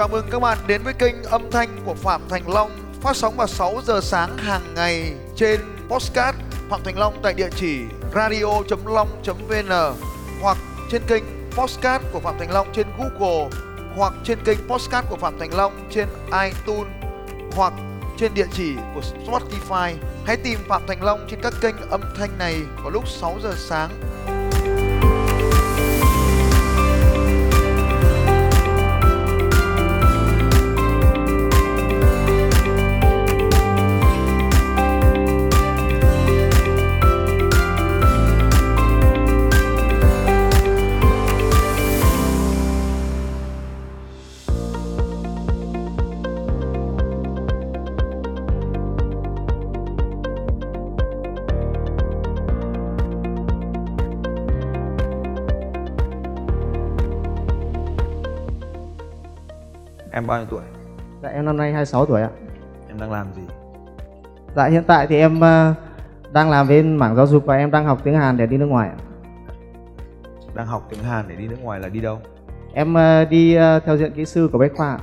Chào mừng các bạn đến với kênh âm thanh của Phạm Thành Long, phát sóng vào 6 giờ sáng hàng ngày trên Postcard Phạm Thành Long tại địa chỉ radio.long.vn hoặc trên kênh Postcard của Phạm Thành Long trên Google, hoặc trên kênh Postcard của Phạm Thành Long trên iTunes, hoặc trên địa chỉ của Spotify. Hãy tìm Phạm Thành Long trên các kênh âm thanh này vào lúc 6 giờ sáng Em bao nhiêu tuổi? Dạ em năm nay 26 tuổi ạ. Em đang làm gì? Dạ hiện tại thì em ờ, đang làm bên mảng giáo dục và em đang học tiếng Hàn để đi nước ngoài ạ. Đang học tiếng Hàn để đi nước ngoài là đi đâu? Em ờ, đi ờ, theo diện kỹ sư của Bách Khoa ạ.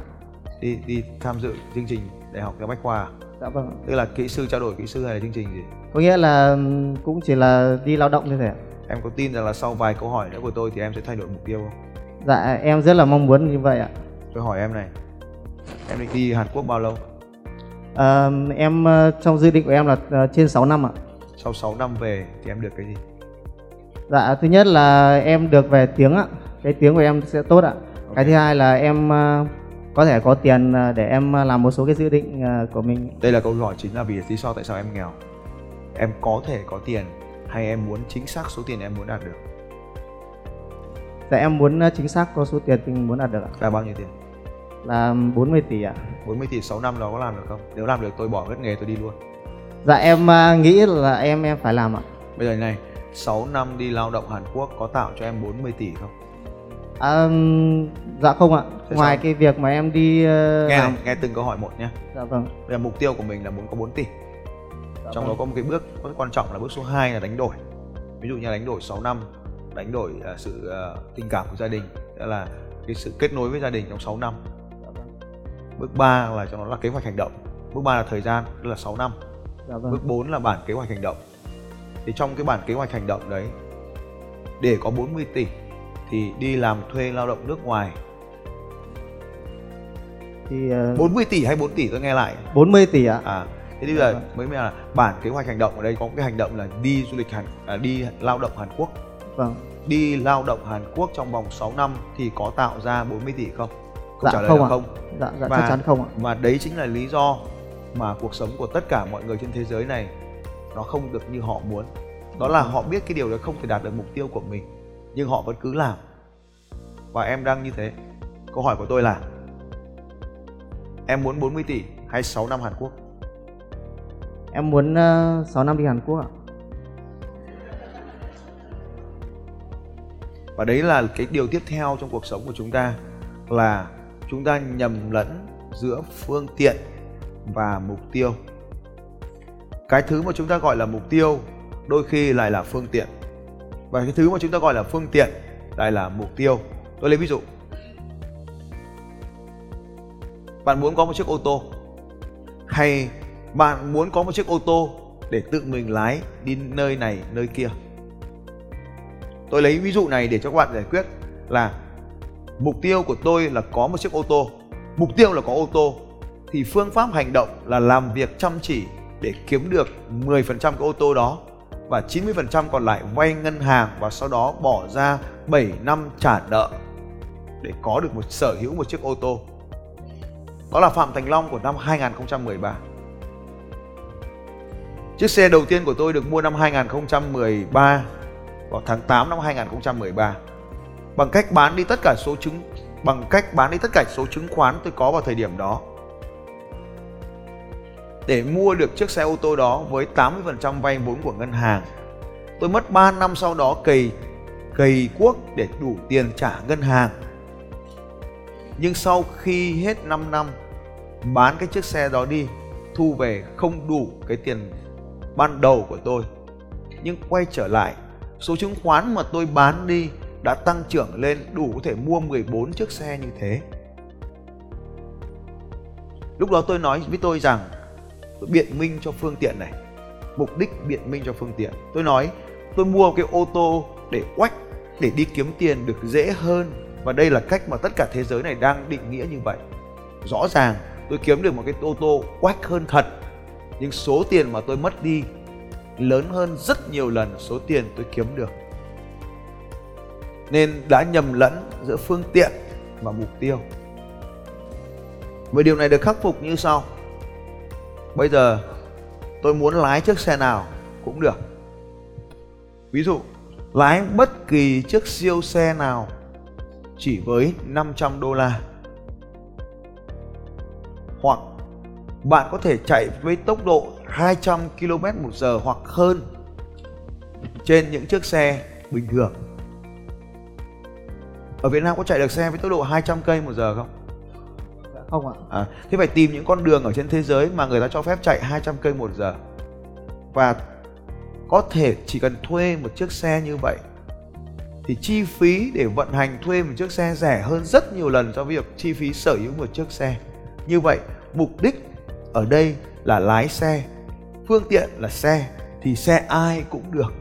Đi đi tham dự chương trình đại học theo Bách Khoa à? Dạ vâng. Tức là kỹ sư trao đổi kỹ sư hay là chương trình gì? Có nghĩa là ừm, cũng chỉ là đi lao động như thế ạ. Em có tin rằng là sau vài câu hỏi nữa của tôi thì em sẽ thay đổi mục tiêu không? Dạ em rất là mong muốn như vậy ạ. Tôi hỏi em này. Em định đi Hàn Quốc bao lâu? Ờ, em ờ, trong dự định của em là ờ, trên 6 năm ạ. Sau 6 năm về thì em được cái gì? Dạ thứ nhất là em được về tiếng ạ. Cái tiếng của em sẽ tốt ạ. Cái thứ hai là em ờ, có thể có tiền để em làm một số cái dự định của mình. Đây là câu hỏi chính là vì lý do tại sao em nghèo. Em có thể có tiền hay em muốn chính xác số tiền em muốn đạt được Dạ em muốn chính xác có số tiền mình muốn đạt được ạ. là bao nhiêu tiền? Là 40 tỷ ạ. 40 tỷ 6 năm đó có làm được không? Nếu làm được tôi bỏ hết nghề tôi đi luôn. Dạ em à, nghĩ là em em phải làm ạ. Bây giờ này, 6 năm đi lao động Hàn Quốc có tạo cho em 40 tỷ không? À, dạ không ạ. Thế Ngoài sao? cái việc mà em đi ờ, Nghe làm. nghe từng câu hỏi một nhé. Dạ vâng. Bây giờ mục tiêu của mình là muốn có 4 tỷ. Dạ Trong đó vâng. có một cái bước rất quan trọng là bước số 2 là đánh đổi. Ví dụ như đánh đổi 6 năm, đánh đổi à, sự à, tình cảm của gia đình, đó là cái sự kết nối với gia đình trong 6 năm. Dạ vâng. Bước 3 là cho nó là kế hoạch hành động. Bước 3 là thời gian, tức là 6 năm. Dạ vâng. Bước 4 là bản kế hoạch hành động. Thì trong cái bản kế hoạch hành động đấy để có 40 tỷ thì đi làm thuê lao động nước ngoài Thì ờ, 40 tỷ hay 4 tỷ tôi nghe lại 40 tỷ ạ. à thế bây Dạ giờ vâng. mới mới là bản kế hoạch hành động ở đây có một cái hành động là đi du lịch Hàn à, đi lao động Hàn Quốc Vâng. đi lao động Hàn Quốc trong vòng 6 năm thì có tạo ra 40 tỷ không câu Dạ trả lời không là ạ. không Dạ dạ Và- chắc chắn không ạ. và đấy chính là lý do mà cuộc sống của tất cả mọi người trên thế giới này nó không được như họ muốn đó là họ biết cái điều đó không thể đạt được mục tiêu của mình nhưng họ vẫn cứ làm và em đang như thế câu hỏi của tôi là em muốn 40 tỷ hay 6 năm Hàn Quốc Em muốn uh, 6 năm đi Hàn Quốc ạ. và đấy là cái điều tiếp theo trong cuộc sống của chúng ta là chúng ta nhầm lẫn giữa phương tiện và mục tiêu. Cái thứ mà chúng ta gọi là mục tiêu đôi khi lại là phương tiện. Và cái thứ mà chúng ta gọi là phương tiện lại là mục tiêu. Tôi lấy ví dụ. Bạn muốn có một chiếc ô tô hay bạn muốn có một chiếc ô tô để tự mình lái đi nơi này, nơi kia? Tôi lấy ví dụ này để cho các bạn giải quyết là mục tiêu của tôi là có một chiếc ô tô mục tiêu là có ô tô thì phương pháp hành động là làm việc chăm chỉ để kiếm được 10% cái ô tô đó và 90% còn lại vay ngân hàng và sau đó bỏ ra 7 năm trả nợ để có được một sở hữu một chiếc ô tô. Đó là Phạm Thành Long của năm 2013. Chiếc xe đầu tiên của tôi được mua năm 2013 vào tháng 8 năm 2013 bằng cách bán đi tất cả số chứng bằng cách bán đi tất cả số chứng khoán tôi có vào thời điểm đó để mua được chiếc xe ô tô đó với 80% vay vốn của ngân hàng. Tôi mất 3 năm sau đó cày cày cuốc để đủ tiền trả ngân hàng. Nhưng sau khi hết 5 năm bán cái chiếc xe đó đi, thu về không đủ cái tiền ban đầu của tôi. Nhưng quay trở lại, số chứng khoán mà tôi bán đi đã tăng trưởng lên đủ có thể mua 14 chiếc xe như thế. lúc đó tôi nói với tôi rằng, tôi biện minh cho phương tiện này, mục đích biện minh cho phương tiện. Tôi nói, tôi mua cái ô tô để oách để đi kiếm tiền được dễ hơn. Và đây là cách mà tất cả thế giới này đang định nghĩa như vậy. Rõ ràng, tôi kiếm được một cái ô tô oách hơn thật, nhưng số tiền mà tôi mất đi lớn hơn rất nhiều lần số tiền tôi kiếm được nên đã nhầm lẫn giữa phương tiện và mục tiêu. Và điều này được khắc phục như sau. Bây giờ, tôi muốn lái chiếc xe nào cũng được. Ví dụ, lái bất kỳ chiếc siêu xe nào chỉ với 500 đô la. Hoặc bạn có thể chạy với tốc độ 200 km một giờ hoặc hơn trên những chiếc xe bình thường. Ở Việt Nam có chạy được xe với tốc độ 200 cây một giờ không? Dạ không ạ. À, thế phải tìm những con đường ở trên thế giới mà người ta cho phép chạy 200 cây một giờ. Và có thể chỉ cần thuê một chiếc xe như vậy thì chi phí để vận hành thuê một chiếc xe rẻ hơn rất nhiều lần so với việc chi phí sở hữu một chiếc xe. Như vậy, mục đích ở đây là lái xe, phương tiện là xe thì xe ai cũng được.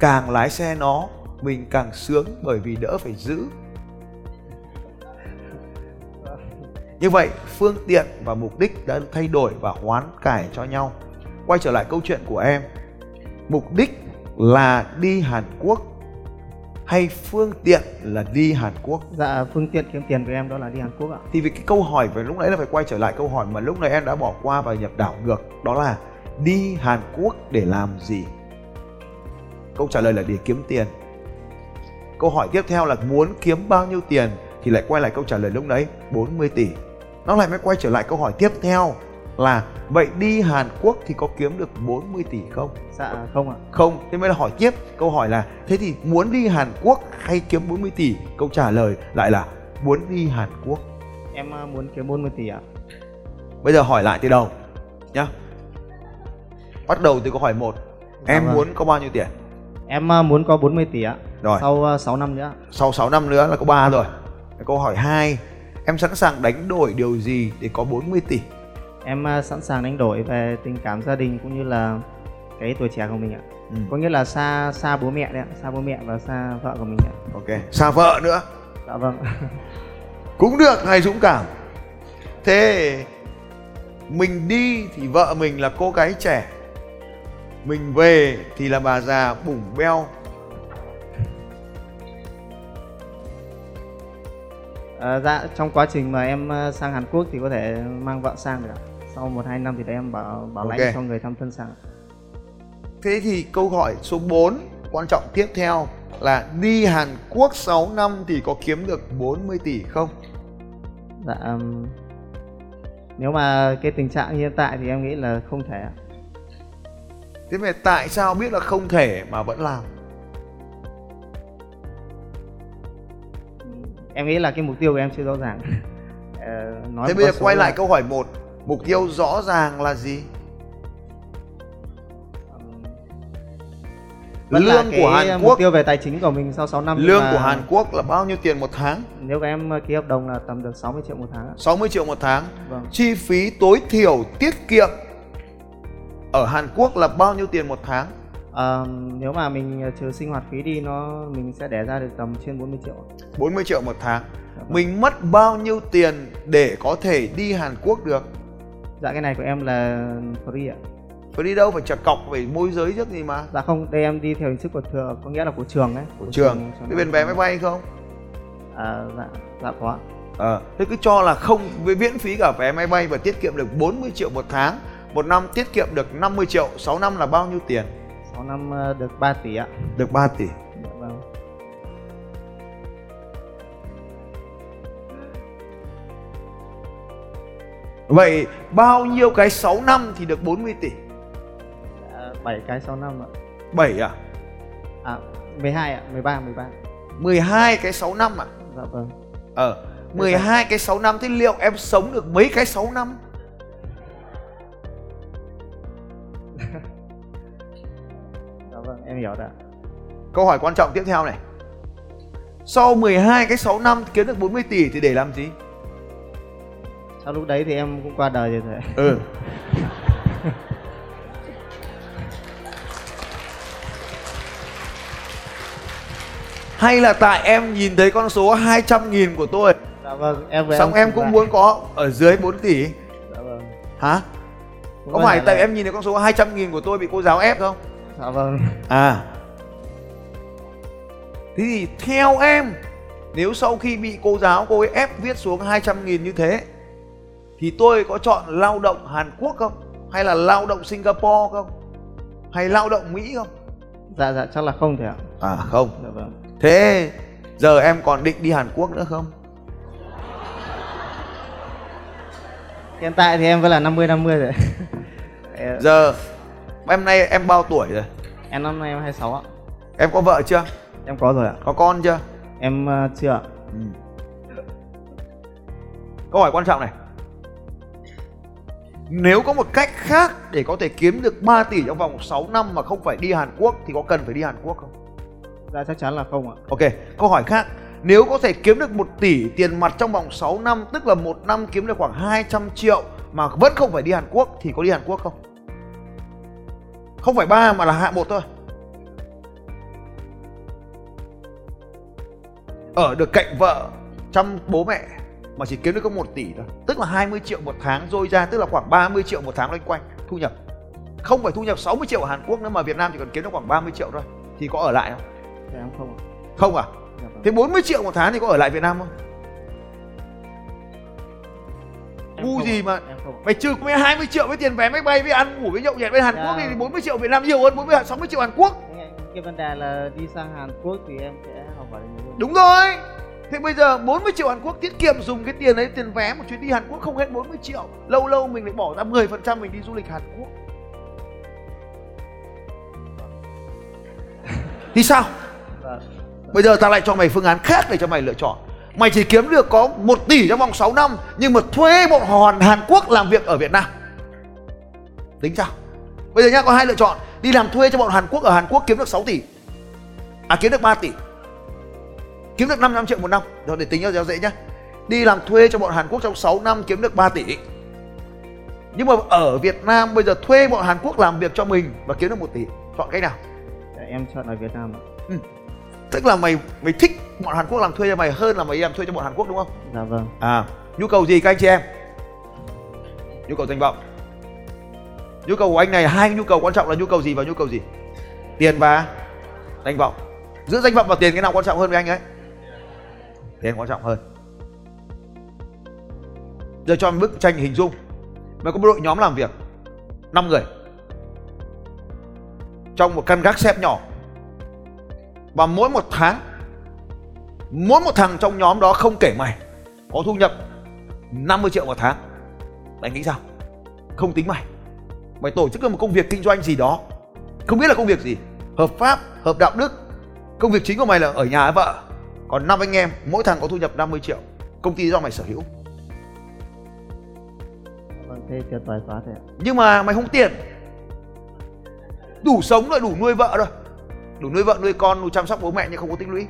Càng lái xe nó mình càng sướng bởi vì đỡ phải giữ. Như vậy, phương tiện và mục đích đã thay đổi và hoán cải cho nhau. Quay trở lại câu chuyện của em. Mục đích là đi Hàn Quốc hay phương tiện là đi Hàn Quốc? Dạ phương tiện kiếm tiền của em đó là đi Hàn Quốc ạ. Thì vì cái câu hỏi phải lúc nãy là phải quay trở lại câu hỏi mà lúc nãy em đã bỏ qua và nhập đảo ngược đó là đi Hàn Quốc để làm gì? Câu trả lời là để kiếm tiền. Câu hỏi tiếp theo là muốn kiếm bao nhiêu tiền thì lại quay lại câu trả lời lúc nãy 40 tỷ. Nó lại mới quay trở lại câu hỏi tiếp theo là vậy đi Hàn Quốc thì có kiếm được 40 tỷ không? Dạ không ạ. Không, thế mới là hỏi tiếp câu hỏi là thế thì muốn đi Hàn Quốc hay kiếm 40 tỷ? Câu trả lời lại là muốn đi Hàn Quốc. Em à, muốn kiếm 40 tỷ ạ. Bây giờ hỏi lại từ đầu nhá. Bắt đầu từ câu hỏi 1. Dạ Em vâng. muốn có bao nhiêu tiền? Em à, muốn có 40 tỷ ạ. Rồi. Sau à, 6 năm nữa. Sau 6 năm nữa là có 3 rồi. Câu hỏi 2. Em sẵn sàng đánh đổi điều gì để có 40 tỷ? Em à, sẵn sàng đánh đổi về tình cảm gia đình cũng như là cái tuổi trẻ của mình ạ. Ừ. Có nghĩa là xa xa bố mẹ đấy ạ, xa bố mẹ và xa vợ của mình ạ. Ok. Xa vợ nữa. Dạ vâng. Cũng được hay dũng cảm. Thế mình đi thì vợ mình là cô gái trẻ. Mình về thì là bà già bủng beo. À, dạ trong quá trình mà em à, sang Hàn Quốc thì có thể mang vợ sang được ạ. Sau 1 2 năm thì em bảo bảo Ok. lãnh cho người thăm thân sang. Thế thì câu hỏi số 4 quan trọng tiếp theo là đi Hàn Quốc 6 năm thì có kiếm được 40 tỷ không? Dạ nếu mà cái tình trạng hiện tại thì em nghĩ là không thể ạ. Thế mà tại sao biết là không thể mà vẫn làm? Em nghĩ là cái mục tiêu của em chưa rõ ràng. Ờ, nói Thế một bây giờ quay là- lại câu hỏi 1 Mục tiêu rõ ràng là gì? Vẫn là Lương của Hàn mục Quốc tiêu về tài chính của mình sau 6 năm Lương mà của Hàn Quốc là bao nhiêu tiền một tháng? nếu các em ký hợp đồng là tầm được 60 triệu một tháng ạ. 60 triệu một tháng Vâng. Chi phí tối thiểu tiết kiệm Ở Hàn Quốc là bao nhiêu tiền một tháng? Ờ, nếu mà mình trừ sinh hoạt phí đi nó mình sẽ đẻ ra được tầm trên 40 triệu. ạ. 40 triệu một tháng Dạ vâng. Mình mất bao nhiêu tiền để có thể đi Hàn Quốc được? Dạ cái này của em là free ạ. Phải đi đâu phải trả cọc phải môi giới trước gì mà Dạ không, đây em đi theo hình thức của thừa có nghĩa là của trường ấy. Của trường cho Thế nó- bên vé máy bay không? À, dạ, dạ có ạ. Ờ, thế cứ cho là không với miễn phí cả vé máy bay và tiết kiệm được 40 triệu một tháng một năm tiết kiệm được 50 triệu 6 năm là bao nhiêu tiền 6 năm ờ, được 3 tỷ ạ. được 3 tỷ Dạ vâng. vậy bao nhiêu cái 6 năm thì được 40 tỷ Dạ, 7 cái 6 năm ạ. 7 à À 12 ạ, 13 13. 12 cái 6 năm à Dạ vâng. ờ 12 cái 6 năm thế liệu em sống được mấy cái 6 năm vâng, em hiểu rồi ạ. câu hỏi quan trọng tiếp theo này. Sau 12 cái 6 năm kiếm được 40 tỷ thì để làm gì? Sau lúc đấy thì em cũng qua đời rồi thầy ừ. Hay là tại em nhìn thấy con số 200 nghìn của tôi? Dạ vâng em xong em cũng dạ, muốn có ở dưới 4 tỷ. Dạ vâng. Hả? Cũng có phải tại là- em nhìn thấy con số 200 nghìn của tôi bị cô giáo ép không dạ vâng. À. Thế thì theo em nếu sau khi bị cô giáo cô ấy ép viết xuống 200 nghìn như thế thì tôi có chọn lao động Hàn Quốc không? Hay là lao động Singapore không? Hay lao động Mỹ không? Dạ dạ chắc là không thầy ạ. À không. Dạ vâng. Thế giờ em còn định đi Hàn Quốc nữa không? Hiện tại thì em vẫn là 50 50 rồi. Giờ em nay em bao tuổi rồi? Em năm nay em 26 ạ. Em có vợ chưa? Em có rồi ạ. Có con chưa? Em ờ, chưa ạ. Câu hỏi quan trọng này. Nếu có một cách khác để có thể kiếm được 3 tỷ trong vòng 6 năm mà không phải đi Hàn Quốc thì có cần phải đi Hàn Quốc không? dạ chắc chắn là không ạ. Ok, câu hỏi khác. Nếu có thể kiếm được 1 tỷ tiền mặt trong vòng 6 năm, tức là một năm kiếm được khoảng 200 triệu mà vẫn không phải đi Hàn Quốc thì có đi Hàn Quốc không? Không phải ba mà là hạ một thôi. Ở được cạnh vợ, chăm bố mẹ mà chỉ kiếm được có 1 tỷ thôi. Tức là 20 triệu một tháng dôi ra, tức là khoảng 30 triệu một tháng loanh quanh thu nhập. Không phải thu nhập 60 triệu ở Hàn Quốc nữa mà Việt Nam chỉ cần kiếm được khoảng 30 triệu thôi. Thì có ở lại không? dạ em không Không à? dạ vâng. Thế 40 triệu một tháng thì có ở lại Việt Nam không? Ngu gì mà-. Mày trừ mấy 20 triệu với tiền vé máy bay với ăn ngủ với nhậu nhẹt bên Hàn Dạ. Quốc thì 40 triệu Việt Nam nhiều hơn 40 60 triệu Hàn Quốc. cái, vấn đề là đi sang Hàn Quốc thì em sẽ học hỏi được nhiều hơn Đúng rồi. Thế bây giờ 40 triệu Hàn Quốc tiết kiệm dùng cái tiền đấy tiền vé một chuyến đi Hàn Quốc không hết 40 triệu. Lâu lâu mình lại bỏ ra 10% mình đi du lịch Hàn Quốc. Thì sao? Vâng. Bây giờ ta lại cho mày phương án khác để cho mày lựa chọn. Mày chỉ kiếm được có 1 tỷ trong vòng 6 năm nhưng mà thuê bọn hòn Hàn Quốc làm việc ở Việt Nam. Tính sao? Bây giờ nhá có hai lựa chọn, đi làm thuê cho bọn Hàn Quốc ở Hàn Quốc kiếm được 6 tỷ. À kiếm được 3 tỷ. Kiếm được 55 triệu một năm. Rồi để tính cho dễ nhá. Đi làm thuê cho bọn Hàn Quốc trong 6 năm kiếm được 3 tỷ. Nhưng mà ở Việt Nam bây giờ thuê bọn Hàn Quốc làm việc cho mình và kiếm được 1 tỷ. Chọn cách nào? Dạ, em chọn ở Việt Nam ạ Tức là mày mày thích bọn Hàn Quốc làm thuê cho mày hơn là mày đi làm thuê cho bọn Hàn Quốc đúng không? dạ vâng À, nhu cầu gì các anh chị em? Nhu cầu danh vọng. Nhu cầu của anh này hai nhu cầu quan trọng là nhu cầu gì và nhu cầu gì? Tiền và danh vọng. Giữa danh vọng và tiền cái nào quan trọng hơn với anh ấy? Tiền quan trọng hơn. Giờ cho một bức tranh hình dung. Mày có một đội nhóm làm việc 5 người. Trong một căn gác xếp nhỏ. Và mỗi một tháng Mỗi một thằng trong nhóm đó không kể mày Có thu nhập 50 triệu một tháng. Mày nghĩ sao? Không tính mày. Mày tổ chức một công việc kinh doanh gì đó Không biết là công việc gì Hợp pháp, hợp đạo đức. Công việc chính của mày là ở nhà với vợ. Còn năm anh em, mỗi thằng có thu nhập 50 triệu. Công ty do mày sở hữu. Vâng thế tuyệt vời quá thầy ạ. Nhưng mà mày không tiền Đủ sống rồi, đủ nuôi vợ rồi Đủ nuôi vợ, nuôi con, đủ chăm sóc bố mẹ nhưng không có tích lũy.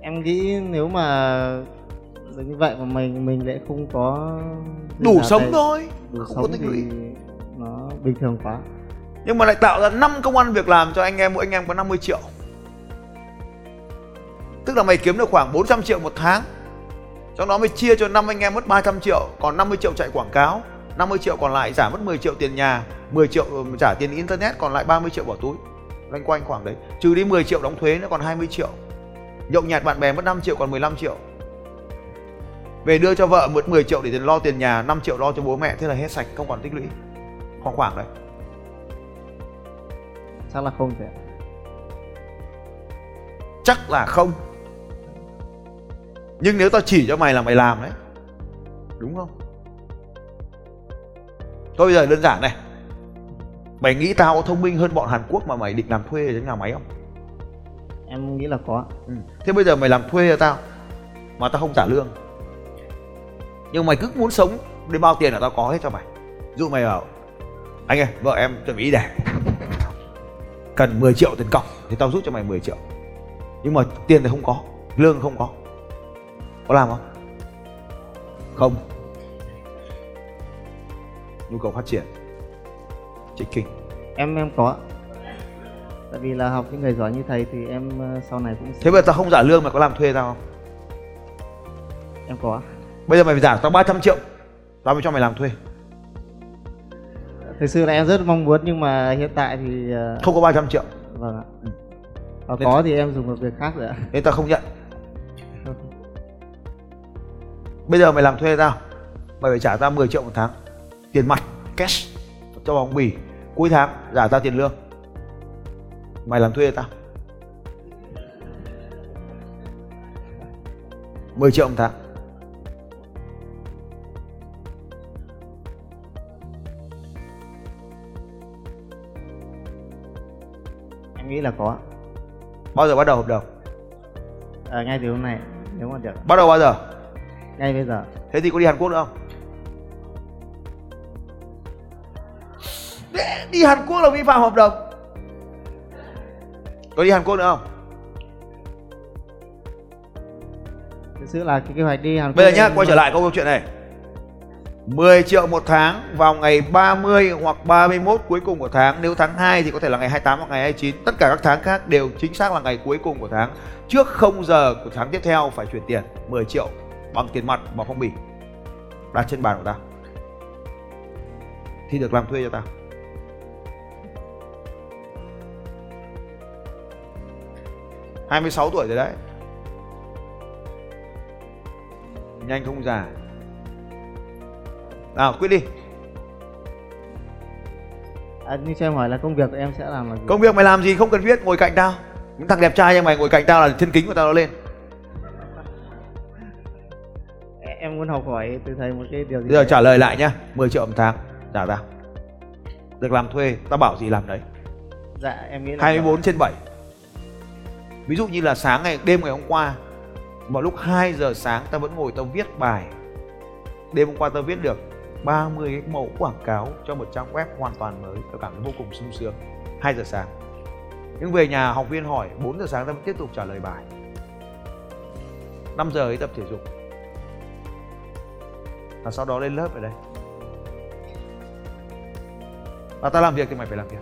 Em nghĩ nếu mà được như vậy mà mình mình lại không có Đủ sống tài- thôi đủ Không có sống tích thì lũy. nó bình thường quá. Nhưng mà lại tạo ra 5 công ăn việc làm cho anh em Mỗi anh em có 50 triệu. Tức là mày kiếm được khoảng 400 triệu một tháng Trong đó mày chia cho 5 anh em mất 300 triệu Còn 50 triệu chạy quảng cáo 50 triệu còn lại trả mất 10 triệu tiền nhà 10 triệu ừ, trả tiền internet Còn lại 30 triệu bỏ túi. Loanh quanh khoảng đấy. Trừ đi 10 triệu đóng thuế nữa còn 20 triệu. Nhậu nhạt bạn bè mất 5 triệu còn 15 triệu. Về đưa cho vợ mất 10 triệu để tiền lo tiền nhà 5 triệu lo cho bố mẹ Thế là hết sạch không còn tích lũy. Khoảng khoảng đấy. Chắc là không ạ. Chắc là không nhưng nếu tao chỉ cho mày là mày làm đấy đúng không? Thôi bây giờ đơn giản này. Mày nghĩ tao có thông minh hơn bọn hàn quốc mà mày định làm thuê ở nhà máy không? Em nghĩ là có. Ừ. thế bây giờ mày làm thuê cho tao mà tao không trả lương. Nhưng mày cứ muốn sống đến bao tiền là tao có hết cho mày. Dụ mày bảo anh ơi vợ em chuẩn bị đẻ cần 10 triệu tiền cọc thì tao rút cho mày 10 triệu. Nhưng mà tiền thì không có lương không có có làm không? Không. Nhu cầu phát triển. Trích kinh. Em em có. Tại vì là học những người giỏi như thầy thì em ờ, sau này cũng sẽ- thế bây giờ tao không trả lương mày có làm thuê tao không? Em có. Bây giờ mày phải trả tao 300 triệu. Tao mới cho mày làm thuê. Thực sự là em rất mong muốn nhưng mà hiện tại thì ờ, không có 300 triệu. Vâng ạ. Ừ. Và có thì em dùng một việc khác rồi ạ. Nên tao không nhận bây giờ mày làm thuê tao mày phải trả tao 10 triệu một tháng tiền mặt cash cho phong bì. Cuối tháng trả tao tiền lương. Mày làm thuê tao. 10 triệu một tháng. Em nghĩ là có. Bao giờ bắt đầu hợp đồng? À, ngay từ hôm nay nếu mà được. Bắt đầu bao giờ ngay bây giờ. Thế thì có đi Hàn Quốc nữa không? Đi Hàn Quốc là vi phạm hợp đồng. Có đi Hàn Quốc nữa không? Thực sự là cái kế hoạch đi Hàn Quốc Bây giờ nhá, quay trở lại câu chuyện này. 10 triệu một tháng vào ngày 30 hoặc 31 cuối cùng của tháng. Nếu tháng 2 thì có thể là ngày 28 hoặc ngày 29 Tất cả các tháng khác đều chính xác là ngày cuối cùng của tháng. Trước 0 giờ của tháng tiếp theo phải chuyển tiền. 10 triệu bằng tiền mặt vào phong bì. Đặt trên bàn của tao Thì được làm thuê cho tao hai mươi sáu tuổi rồi đấy. Nhanh không già. Nào quyết đi. À, nhưng cho em hỏi là công việc của em sẽ làm là gì? Công việc mày làm gì không cần viết ngồi cạnh tao. Những thằng đẹp trai như mày ngồi cạnh tao là thiên kính của tao nó lên Em- muốn học hỏi từ thầy một cái điều gì bây giờ trả lời lại nhá 10 triệu một tháng. Trả tao được làm thuê tao bảo gì làm đấy? Dạ em nghĩ là 24 trên 7 ví dụ như là sáng ngày đêm ngày hôm qua vào lúc 2 giờ sáng tao vẫn ngồi tao viết bài. Đêm hôm qua tao viết được 30 cái mẫu quảng cáo cho một trang web hoàn toàn mới. Tao cảm thấy vô cùng sung sướng. 2 giờ sáng. Nhưng về nhà học viên hỏi 4 giờ sáng tao vẫn tiếp tục trả lời bài. 5 giờ ấy tập thể dục và sau đó lên lớp ở đây? Và tao làm việc thì mày phải làm việc.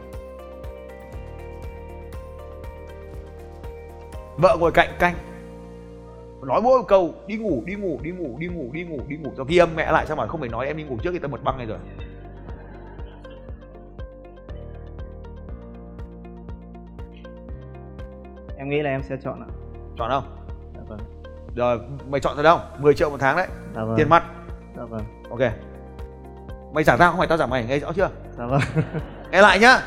Vợ ngồi cạnh canh. Nói mỗi một câu đi ngủ đi ngủ đi ngủ đi ngủ đi ngủ đi ngủ. Rồi ghi âm mẹ lại sao mà không phải nói em đi ngủ trước thì tao bật băng này rồi. Em nghĩ là em sẽ chọn ạ. Chọn không? Dạ vâng. Rồi mày chọn rồi đâu 10 triệu một tháng đấy. Dạ vâng. Tiền mặt dạ vâng. Ok. Mày trả tao không phải tao trả mày nghe rõ chưa? Dạ vâng. Nghe lại nhá.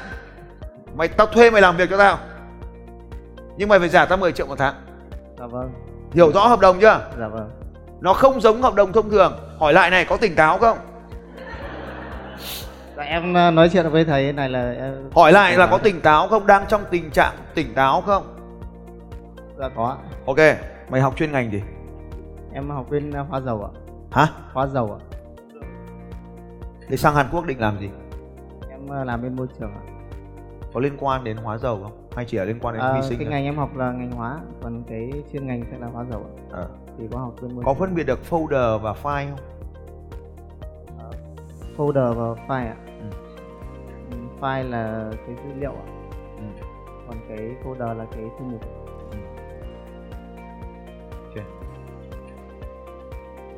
Mày tao thuê mày làm việc cho tao. Nhưng mày phải trả tao 10 triệu một tháng. Dạ vâng. Hiểu rõ hợp đồng chưa? Dạ vâng. Nó không giống hợp đồng thông thường. Hỏi lại này có tỉnh táo không? Dạ em ờ, nói chuyện với thầy này là em... hỏi lại là có tỉnh táo không? Đang trong tình trạng tỉnh táo không? Dạ có ok mày học chuyên ngành gì? Em học bên ờ, hóa dầu ạ hả? Hóa dầu ạ. Để sang hàn quốc định làm gì? Em ờ, làm bên môi trường ạ. Có liên quan đến hóa dầu không? Hay chỉ là liên quan đến à, vi sinh cái ngành em học là ngành hóa còn cái chuyên ngành sẽ là hóa dầu ạ. Ờ. thì có học bên môi có phân biệt được folder và file không? Folder và file ạ. Ừ. Ừ, file là cái dữ liệu ạ. Ừ. còn cái folder là cái thư mục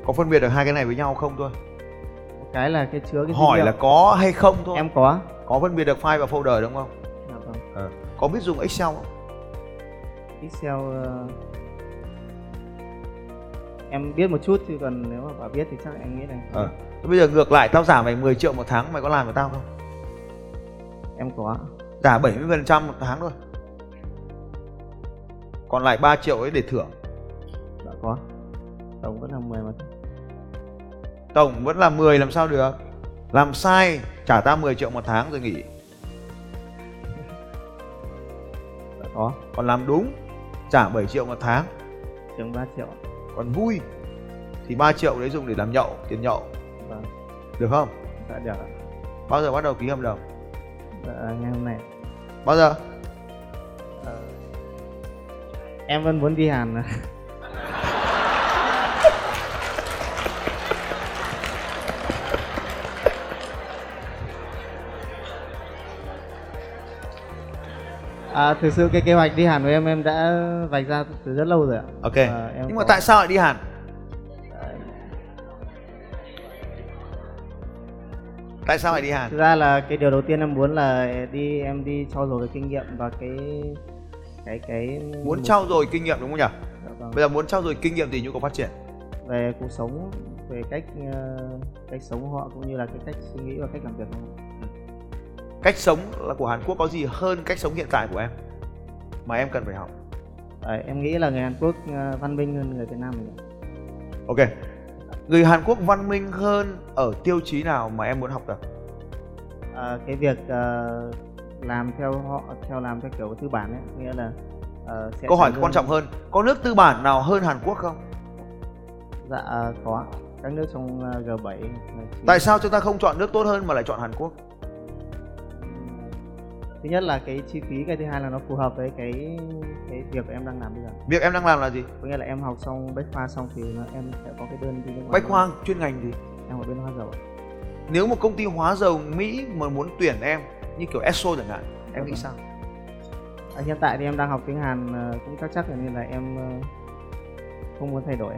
có phân biệt được hai cái này với nhau không thôi? Một cái là cái chứa cái hỏi là có hay không thôi. Em có. Có phân biệt được file và folder đúng không? Dạ vâng. Có biết dùng excel không? Excel ờ, em biết một chút chứ còn nếu mà bà biết thì chắc em nghĩ là Ờ. Thế bây giờ ngược lại tao trả mày 10 triệu một tháng mày có làm với tao không? Em có trả 70% một tháng thôi. Còn lại 3 triệu ấy để thưởng. Đã có. Tổng vẫn là 10 mà tổng vẫn là 10 làm sao được? Làm sai trả ta 10 triệu một tháng rồi nghỉ. Đó còn làm đúng trả 7 triệu một tháng. Chừng 3 triệu. Còn vui thì 3 triệu đấy dùng để làm nhậu tiền nhậu. Vâng. được không? Dạ được bao giờ bắt đầu ký hợp đồng? Dạ, ngày hôm nay. Bao giờ? Ờ, em vẫn muốn đi hàn À, thực sự cái kế hoạch đi Hàn của em em đã vạch ra từ rất lâu rồi ạ. ok Và em nhưng mà có- tại sao lại đi hàn tại sao lại đi hàn Thực ra là cái điều đầu tiên em muốn là đi em đi trau dồi cái kinh nghiệm và cái cái cái muốn trau dồi kinh nghiệm đúng không nhỉ Dạ vâng. bây giờ muốn trau dồi kinh nghiệm thì nhu cầu phát triển về cuộc sống về cách ờ, cách sống của họ cũng như là cái cách suy nghĩ và cách làm việc của họ. Cách sống là của hàn quốc có gì hơn cách sống hiện tại của em? Mà em cần phải học. Đấy, em nghĩ là người Hàn Quốc ờ, văn minh hơn người Việt Nam mình ok. Người hàn quốc văn minh hơn ở tiêu chí nào mà em muốn học được Ờ, cái việc ờ, làm theo họ theo làm theo kiểu tư bản ấy nghĩa là ờ, sẽ câu hỏi quan trọng hơn có nước tư bản nào hơn hàn quốc không? Dạ có. Các nước trong ờ, G7 G9. tại sao chúng ta không chọn nước tốt hơn mà lại chọn hàn quốc thứ nhất là cái chi phí cái thứ hai là nó phù hợp với cái cái việc em đang làm bây giờ. Việc em đang làm là gì? Có nghĩa là em học xong bách khoa xong thì em sẽ có cái đơn đi nước ngoài. Bách luôn. khoa chuyên ngành gì? Em ở bên hóa dầu nếu một công ty hóa dầu mỹ mà muốn tuyển em như kiểu esso chẳng hạn em nghĩ sao? À, hiện tại thì em đang học tiếng Hàn ờ, cũng chắc chắc nên là em ờ, không muốn thay đổi.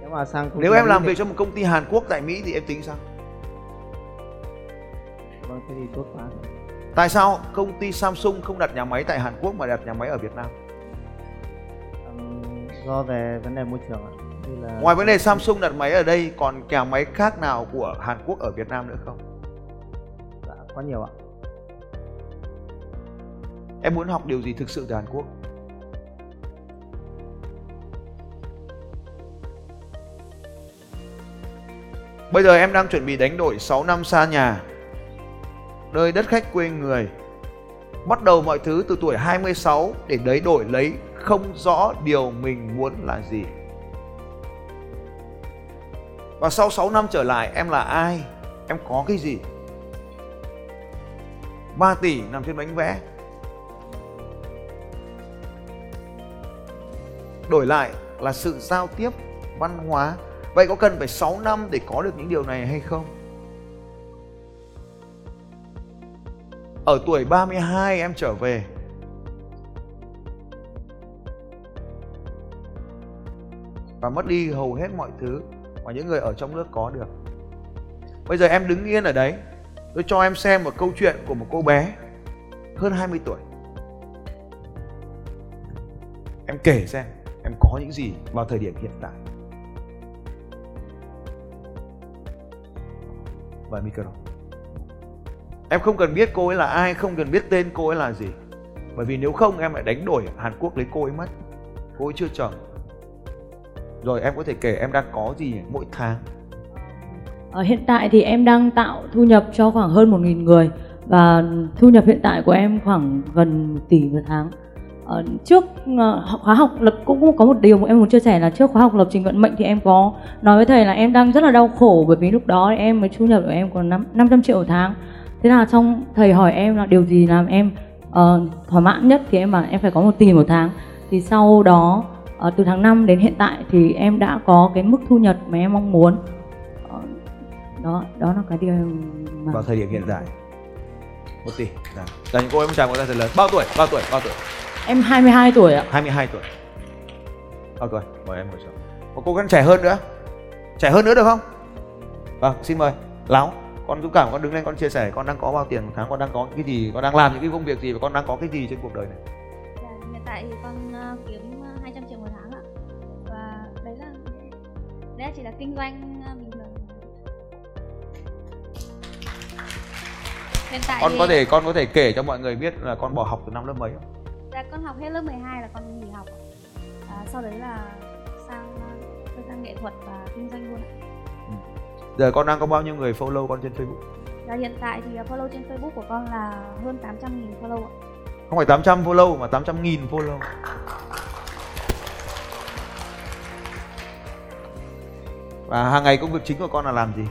Nếu mà sang nếu em làm việc cho một công ty hàn quốc tại mỹ thì em tính sao vâng thế thì tốt quá tại sao công ty samsung không đặt nhà máy tại hàn quốc mà đặt nhà máy ở việt nam? Do về vấn đề môi trường ạ. Như là ngoài vấn đề samsung đặt máy ở đây còn nhà máy khác nào của hàn quốc ở việt nam nữa không? Dạ, có nhiều ạ. Em muốn học điều gì thực sự từ hàn quốc? Bây giờ em đang chuẩn bị đánh đổi 6 năm xa nhà Nơi đất khách quê người. Bắt đầu mọi thứ từ tuổi 26 Để đấy đổi lấy, không rõ điều mình muốn là gì. Và sau 6 năm trở lại, em là ai? Em có cái gì? 3 tỷ nằm trên bánh vẽ. Đổi lại là sự giao tiếp văn hóa. Vậy có cần phải 6 năm để có được những điều này hay không? Ở tuổi 32 em trở về. Và mất đi hầu hết mọi thứ Mà những người ở trong nước có được. Bây giờ em đứng yên ở đấy. Tôi cho em xem một câu chuyện của một cô bé Hơn 20 tuổi. Em kể xem Em có những gì vào thời điểm hiện tại. Và micro. Em không cần biết cô ấy là ai, Không cần biết tên cô ấy là gì Bởi vì nếu không, em lại đánh đổi Hàn Quốc lấy cô ấy mất Cô ấy chưa chồng Rồi em có thể kể em đang có gì mỗi tháng ở hiện tại thì em đang tạo thu nhập cho khoảng hơn 1.000 người và thu nhập hiện tại của em khoảng gần 1 tỷ một tháng. ở trước ờ, khóa học lập cũng có một điều mà em muốn chia sẻ là trước khóa học lập trình vận mệnh thì em có nói với thầy là em đang rất là đau khổ bởi vì lúc đó em mới thu nhập của em còn năm 500 triệu một tháng. Thế là trong thầy hỏi em là điều gì làm em ờ, thỏa mãn nhất thì em bảo em phải có một tỷ một tháng. Thì sau đó ờ, từ tháng 5 đến hiện tại thì em đã có cái mức thu nhập mà em mong muốn. Ờ, đó đó là cái điều mà Vào thời điểm hiện tại một tỷ Dạ. Là những cô em chàng có ra thật lớn Bao tuổi? Bao tuổi? Bao tuổi? em 22 tuổi ạ 22 tuổi Ok, mời em ngồi xuống Một cô con trẻ hơn nữa Trẻ hơn nữa được không? Vâng, xin mời Láo Con dũng cảm con đứng lên con chia sẻ Con đang có bao tiền một tháng Con đang có cái gì Con đang làm những cái công việc gì Và con đang có cái gì trên cuộc đời này Dạ, hiện tại thì con ờ, kiếm ờ, 200 triệu một tháng ạ và đấy là đấy là chỉ là kinh doanh ờ, bình thường hiện tại Con thì có thể con có thể kể cho mọi người biết là con bỏ học từ năm lớp mấy không? dạ, con học hết lớp 12 là con nghỉ học à, sau đấy là sang ờ, sang nghệ thuật và kinh doanh luôn ạ. Giờ con đang có bao nhiêu người follow con trên Facebook? Và hiện tại thì ờ, follow trên Facebook của con là hơn 800.000 follow ạ. Không phải 800 follow mà 800 nghìn follow Và hàng ngày công việc chính của con là làm gì?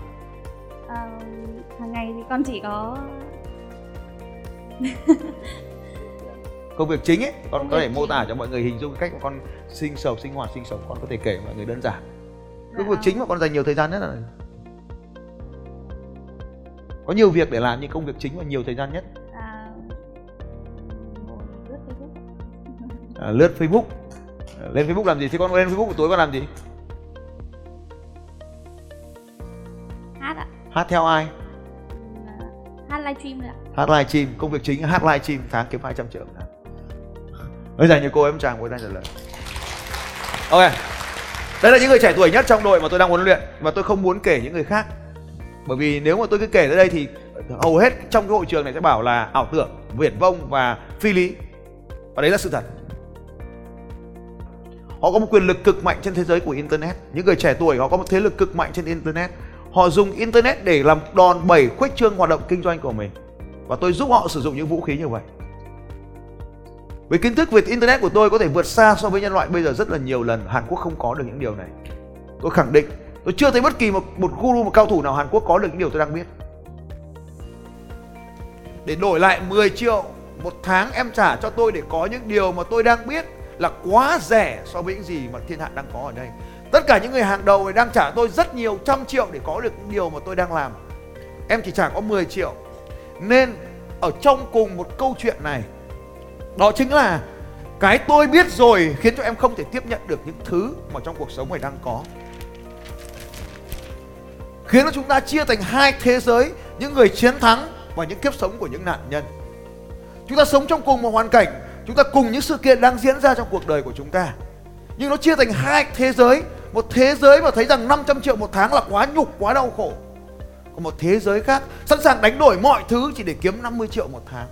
À, hàng ngày thì con chỉ có công việc chính ấy con Công có thể mô tả cho mọi người hình dung cách mà con sinh sống sinh hoạt sinh sống con có thể kể mọi người đơn giản Dạ. công việc chính mà con dành nhiều thời gian nhất là có nhiều việc để làm nhưng công việc chính và nhiều thời gian nhất. À, lướt Facebook. À, lướt Facebook. À, lên Facebook làm gì? Thì con lên Facebook buổi tối con làm gì? Hát ạ. Hát theo ai? À, hát livestream nữa ạ. Hát livestream công việc chính hát livestream tháng kiếm 200 triệu. Một tháng bây giờ như cô em chàng với đang trả lời. Ok. Đây là những người trẻ tuổi nhất trong đội mà tôi đang huấn luyện và tôi không muốn kể những người khác bởi vì nếu mà tôi cứ kể tới đây thì hầu hết trong cái hội trường này sẽ bảo là ảo tưởng, viển vông và phi lý. Và đấy là sự thật. Họ có một quyền lực cực mạnh trên thế giới của internet. Những người trẻ tuổi, họ có một thế lực cực mạnh trên internet. Họ dùng internet để làm đòn bẩy khuếch trương hoạt động kinh doanh của mình. Và tôi giúp họ sử dụng những vũ khí như vậy. Với kiến thức về internet của tôi có thể vượt xa so với nhân loại bây giờ rất là nhiều lần. Hàn Quốc không có được những điều này. Tôi khẳng định tôi chưa thấy bất kỳ một một guru, một cao thủ nào Hàn Quốc có được những điều tôi đang biết. Để đổi lại 10 triệu một tháng em trả cho tôi để có những điều mà tôi đang biết là quá rẻ so với những gì mà thiên hạ đang có ở đây. Tất cả những người hàng đầu này đang trả tôi rất nhiều trăm triệu để có được những điều mà tôi đang làm. Em chỉ trả có 10 triệu. Nên ở trong cùng một câu chuyện này, đó chính là cái tôi biết rồi khiến cho em không thể tiếp nhận được những thứ mà trong cuộc sống này đang có khiến cho chúng ta chia thành hai thế giới, những người chiến thắng và những kiếp sống của những nạn nhân. Chúng ta sống trong cùng một hoàn cảnh, chúng ta cùng những sự kiện đang diễn ra trong cuộc đời của chúng ta. Nhưng nó chia thành hai thế giới, một thế giới mà thấy rằng 500 triệu một tháng là quá nhục, quá đau khổ. Còn một thế giới khác, sẵn sàng đánh đổi mọi thứ chỉ để kiếm 50 triệu một tháng.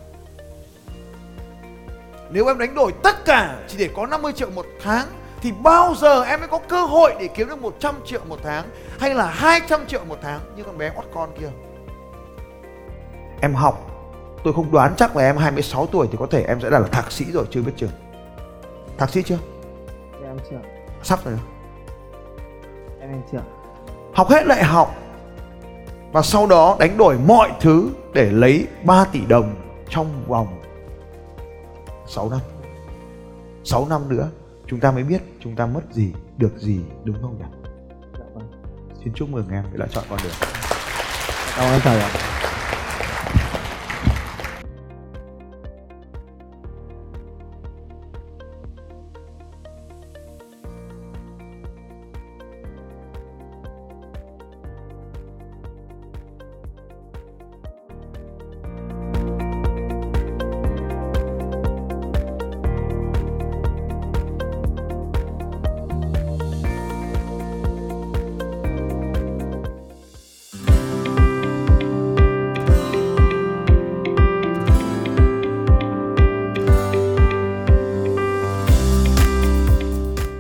Nếu em đánh đổi tất cả chỉ để có 50 triệu một tháng thì bao giờ em mới có cơ hội để kiếm được 100 triệu một tháng hay là 200 triệu một tháng như con bé ót con kia. Em học, tôi không đoán chắc là em 26 tuổi thì có thể em sẽ là thạc sĩ rồi chưa biết chừng. Thạc sĩ chưa? em chưa Sắp rồi. em em chưa Học hết đại học và sau đó đánh đổi mọi thứ để lấy 3 tỷ đồng trong vòng 6 năm 6 năm nữa chúng ta mới biết chúng ta mất gì, được gì, đúng không nhỉ? Dạ vâng. Xin chúc mừng em đã chọn con đường. Cảm ơn thầy ạ.